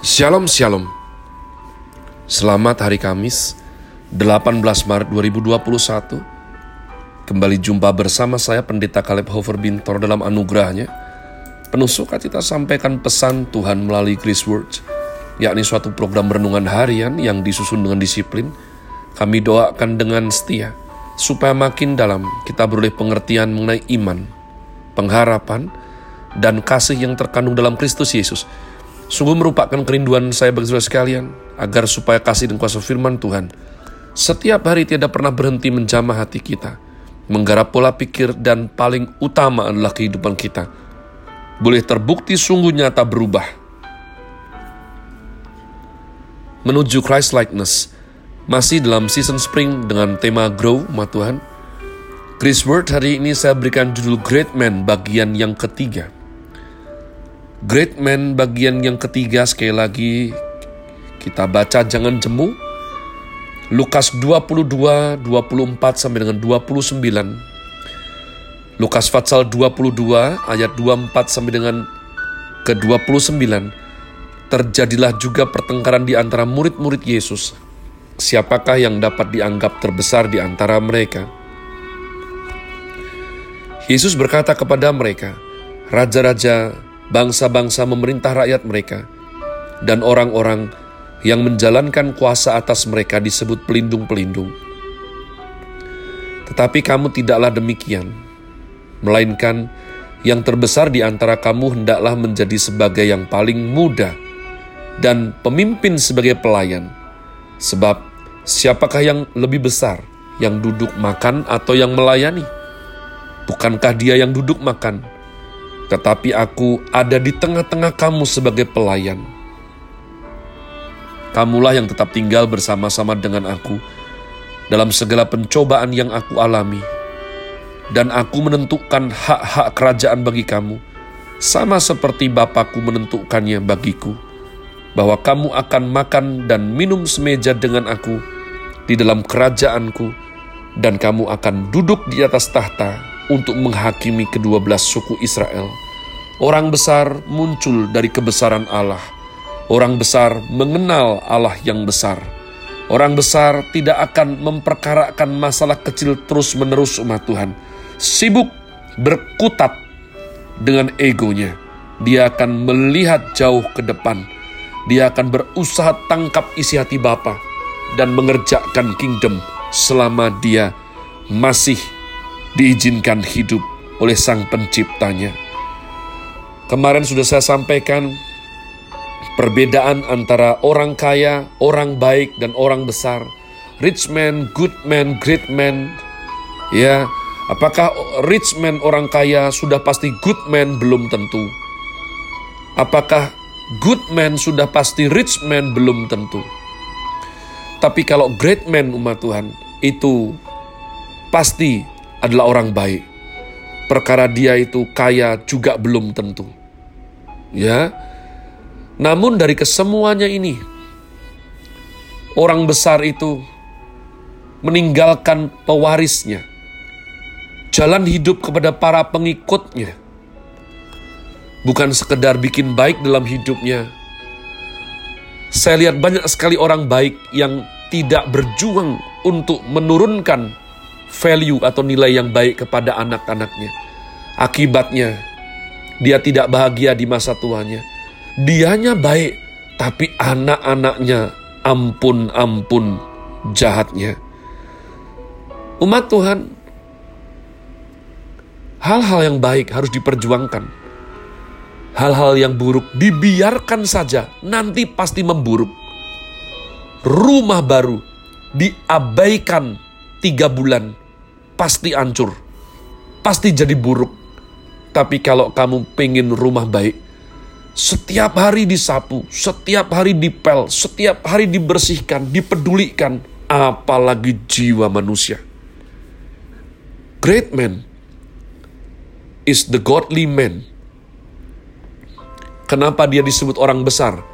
Shalom Shalom. Selamat hari Kamis 18 Maret 2021 Kembali jumpa bersama saya Pendeta Kaleb Hofer Bintor dalam anugerahnya. Penuh sukacita sampaikan pesan Tuhan melalui Chris Words yakni suatu program renungan harian yang disusun dengan disiplin. Kami doakan dengan setia supaya makin dalam kita beroleh pengertian mengenai iman, pengharapan, dan kasih yang terkandung dalam Kristus Yesus Sungguh merupakan kerinduan saya bagi saudara sekalian, agar supaya kasih dan kuasa firman Tuhan setiap hari tidak pernah berhenti menjamah hati kita, menggarap pola pikir dan paling utama adalah kehidupan kita. Boleh terbukti sungguh nyata berubah. Menuju Christ likeness, masih dalam season spring dengan tema Grow, ma Tuhan. Chris Word hari ini saya berikan judul Great Man bagian yang ketiga. Great Man bagian yang ketiga sekali lagi kita baca jangan jemu. Lukas 22, 24 sampai dengan 29. Lukas pasal 22 ayat 24 sampai dengan ke 29. Terjadilah juga pertengkaran di antara murid-murid Yesus. Siapakah yang dapat dianggap terbesar di antara mereka? Yesus berkata kepada mereka, Raja-raja bangsa-bangsa memerintah rakyat mereka, dan orang-orang yang menjalankan kuasa atas mereka disebut pelindung-pelindung. Tetapi kamu tidaklah demikian, melainkan yang terbesar di antara kamu hendaklah menjadi sebagai yang paling muda dan pemimpin sebagai pelayan. Sebab siapakah yang lebih besar, yang duduk makan atau yang melayani? Bukankah dia yang duduk makan, tetapi aku ada di tengah-tengah kamu sebagai pelayan. Kamulah yang tetap tinggal bersama-sama dengan aku dalam segala pencobaan yang aku alami, dan aku menentukan hak-hak kerajaan bagi kamu, sama seperti Bapakku menentukannya bagiku, bahwa kamu akan makan dan minum semeja dengan aku di dalam kerajaanku, dan kamu akan duduk di atas tahta untuk menghakimi kedua belas suku Israel. Orang besar muncul dari kebesaran Allah. Orang besar mengenal Allah yang besar. Orang besar tidak akan memperkarakan masalah kecil terus-menerus umat Tuhan. Sibuk berkutat dengan egonya. Dia akan melihat jauh ke depan. Dia akan berusaha tangkap isi hati Bapa dan mengerjakan kingdom selama dia masih diizinkan hidup oleh Sang Penciptanya. Kemarin sudah saya sampaikan perbedaan antara orang kaya, orang baik, dan orang besar. Rich man, good man, great man. Ya, apakah rich man orang kaya sudah pasti good man? Belum tentu. Apakah good man sudah pasti rich man? Belum tentu. Tapi kalau great man umat Tuhan, itu pasti adalah orang baik. Perkara dia itu kaya juga belum tentu. Ya. Namun dari kesemuanya ini orang besar itu meninggalkan pewarisnya. Jalan hidup kepada para pengikutnya. Bukan sekedar bikin baik dalam hidupnya. Saya lihat banyak sekali orang baik yang tidak berjuang untuk menurunkan value atau nilai yang baik kepada anak-anaknya. Akibatnya, dia tidak bahagia di masa tuanya. Dianya baik, tapi anak-anaknya ampun-ampun jahatnya. Umat Tuhan, hal-hal yang baik harus diperjuangkan. Hal-hal yang buruk dibiarkan saja, nanti pasti memburuk. Rumah baru diabaikan tiga bulan, pasti hancur, pasti jadi buruk. Tapi kalau kamu pengen rumah baik, setiap hari disapu, setiap hari dipel, setiap hari dibersihkan, dipedulikan, apalagi jiwa manusia. Great man is the godly man. Kenapa dia disebut orang besar?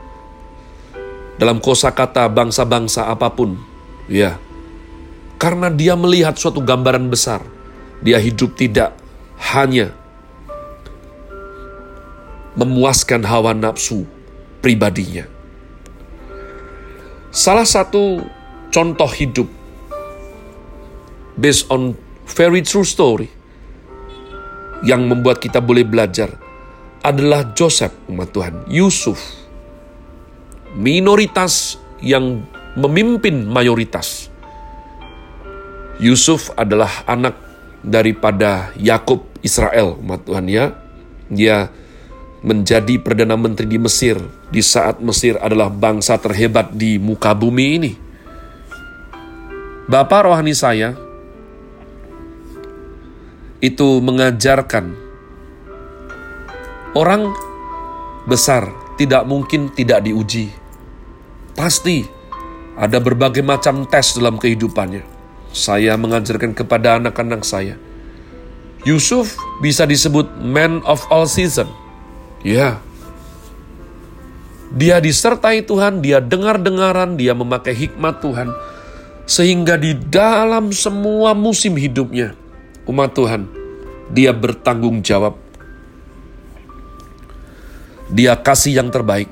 Dalam kosakata bangsa-bangsa apa pun, ya, karena dia melihat suatu gambaran besar. Dia hidup tidak hanya memuaskan hawa nafsu pribadinya, Salah satu contoh hidup based on very true story yang membuat kita boleh belajar adalah Joseph umat Tuhan, Yusuf. Minoritas yang memimpin mayoritas. Yusuf adalah anak daripada Yakub Israel umat Tuhan ya. Dia menjadi Perdana Menteri di Mesir di saat Mesir adalah bangsa terhebat di muka bumi ini. Bapak rohani saya itu mengajarkan orang besar tidak mungkin tidak diuji. Pasti ada berbagai macam tes dalam kehidupannya. Saya mengajarkan kepada anak-anak saya. Yusuf bisa disebut man of all season Ya. Dia disertai Tuhan, dia dengar-dengaran, dia memakai hikmat Tuhan. Sehingga di dalam semua musim hidupnya, umat Tuhan, dia bertanggung jawab. Dia kasih yang terbaik.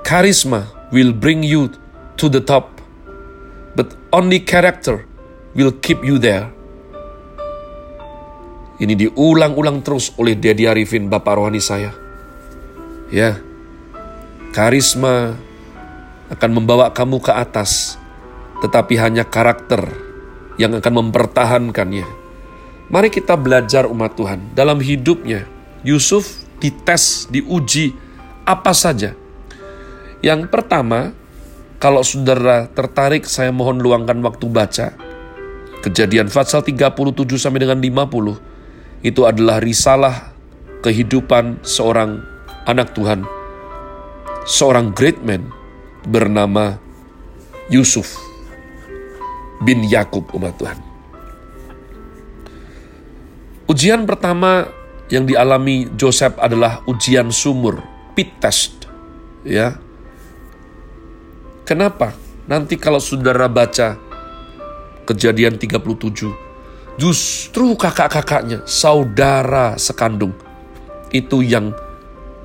Karisma will bring you to the top, only character will keep you there. Ini diulang-ulang terus oleh Dedi Arifin, Bapak rohani saya. Ya, karisma akan membawa kamu ke atas, tetapi hanya karakter yang akan mempertahankannya. Mari kita belajar umat Tuhan dalam hidupnya. Yusuf dites, diuji apa saja. Yang pertama, kalau saudara tertarik, saya mohon luangkan waktu baca. Kejadian Fatsal 37 sampai dengan 50 itu adalah risalah kehidupan seorang anak Tuhan, seorang great man bernama Yusuf bin Yakub umat Tuhan. Ujian pertama yang dialami Joseph adalah ujian sumur, pit test. Ya. Kenapa? Nanti kalau saudara baca kejadian 37, Justru kakak-kakaknya, saudara sekandung, itu yang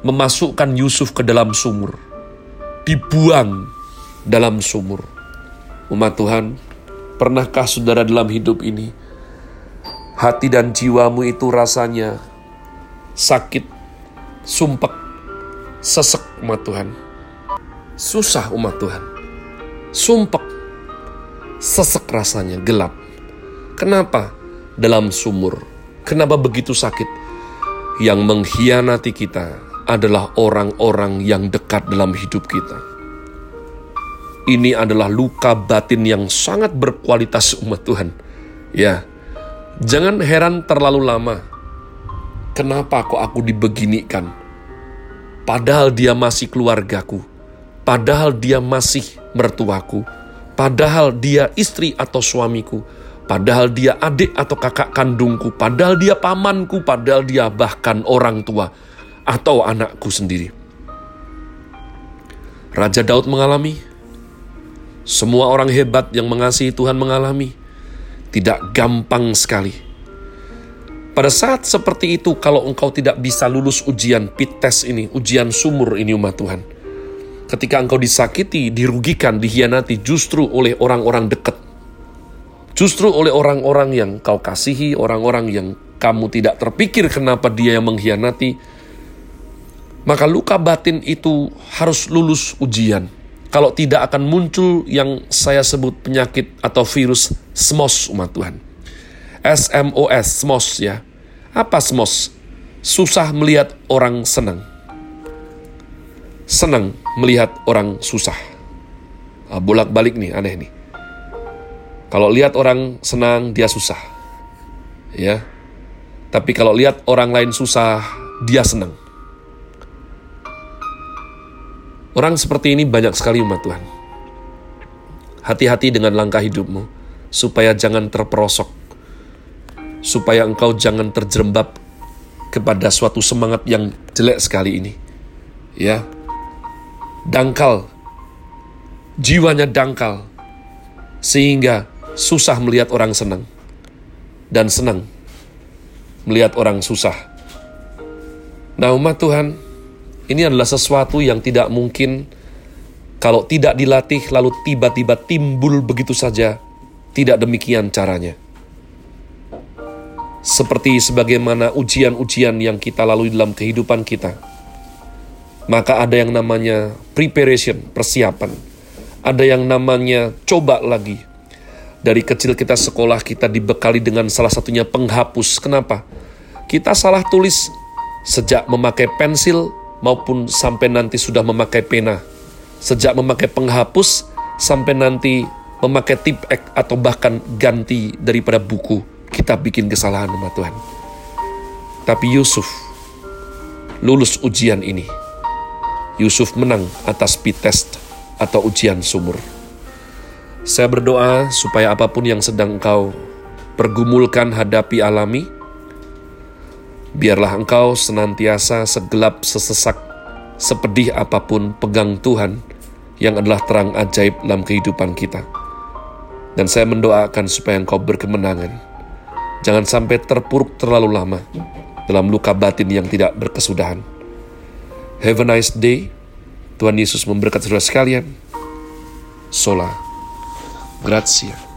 memasukkan Yusuf ke dalam sumur. Dibuang dalam sumur. Umat Tuhan, pernahkah saudara dalam hidup ini, hati dan jiwamu itu rasanya sakit, sumpek, sesek umat Tuhan. Susah umat Tuhan. Sumpek, sesek rasanya, gelap. Kenapa? dalam sumur. Kenapa begitu sakit? Yang mengkhianati kita adalah orang-orang yang dekat dalam hidup kita. Ini adalah luka batin yang sangat berkualitas umat Tuhan. Ya, jangan heran terlalu lama. Kenapa kok aku dibeginikan? Padahal dia masih keluargaku. Padahal dia masih mertuaku. Padahal dia istri atau suamiku Padahal dia adik atau kakak kandungku, padahal dia pamanku, padahal dia bahkan orang tua atau anakku sendiri. Raja Daud mengalami, semua orang hebat yang mengasihi Tuhan mengalami, tidak gampang sekali. Pada saat seperti itu, kalau engkau tidak bisa lulus ujian pit test ini, ujian sumur ini umat Tuhan, ketika engkau disakiti, dirugikan, dihianati justru oleh orang-orang dekat, Justru oleh orang-orang yang kau kasihi, orang-orang yang kamu tidak terpikir kenapa dia yang mengkhianati, maka luka batin itu harus lulus ujian. Kalau tidak akan muncul yang saya sebut penyakit atau virus SMOS umat Tuhan. SMOS, SMOS ya. Apa SMOS? Susah melihat orang senang. Senang melihat orang susah. Ah, bolak-balik nih, aneh nih. Kalau lihat orang senang, dia susah. Ya. Tapi kalau lihat orang lain susah, dia senang. Orang seperti ini banyak sekali umat Tuhan. Hati-hati dengan langkah hidupmu, supaya jangan terperosok, supaya engkau jangan terjerembab kepada suatu semangat yang jelek sekali ini. Ya, dangkal, jiwanya dangkal, sehingga susah melihat orang senang dan senang melihat orang susah. Nah, umat Tuhan, ini adalah sesuatu yang tidak mungkin Kalau tidak dilatih lalu tiba-tiba timbul begitu saja, tidak demikian caranya. Seperti sebagaimana ujian-ujian yang kita lalui dalam kehidupan kita, maka ada yang namanya preparation, persiapan. Ada yang namanya coba lagi. Dari kecil kita sekolah, kita dibekali dengan salah satunya penghapus. Kenapa? Kita salah tulis sejak memakai pensil maupun sampai nanti sudah memakai pena Sejak memakai penghapus sampai nanti memakai tip ek atau bahkan ganti daripada buku, kita bikin kesalahan sama Tuhan. Tapi Yusuf lulus ujian ini. Yusuf menang atas speed test atau ujian sumur. Saya berdoa supaya apa pun yang sedang engkau pergumulkan hadapi alami, biarlah engkau senantiasa segelap, sesesak, sepedih apa pun pegang Tuhan, yang adalah terang ajaib dalam kehidupan kita. Dan saya mendoakan supaya engkau berkemenangan. Jangan sampai terpuruk terlalu lama dalam luka batin yang tidak berkesudahan. Have a nice day. Tuhan Yesus memberkati saudara sekalian. Sola. Grazie.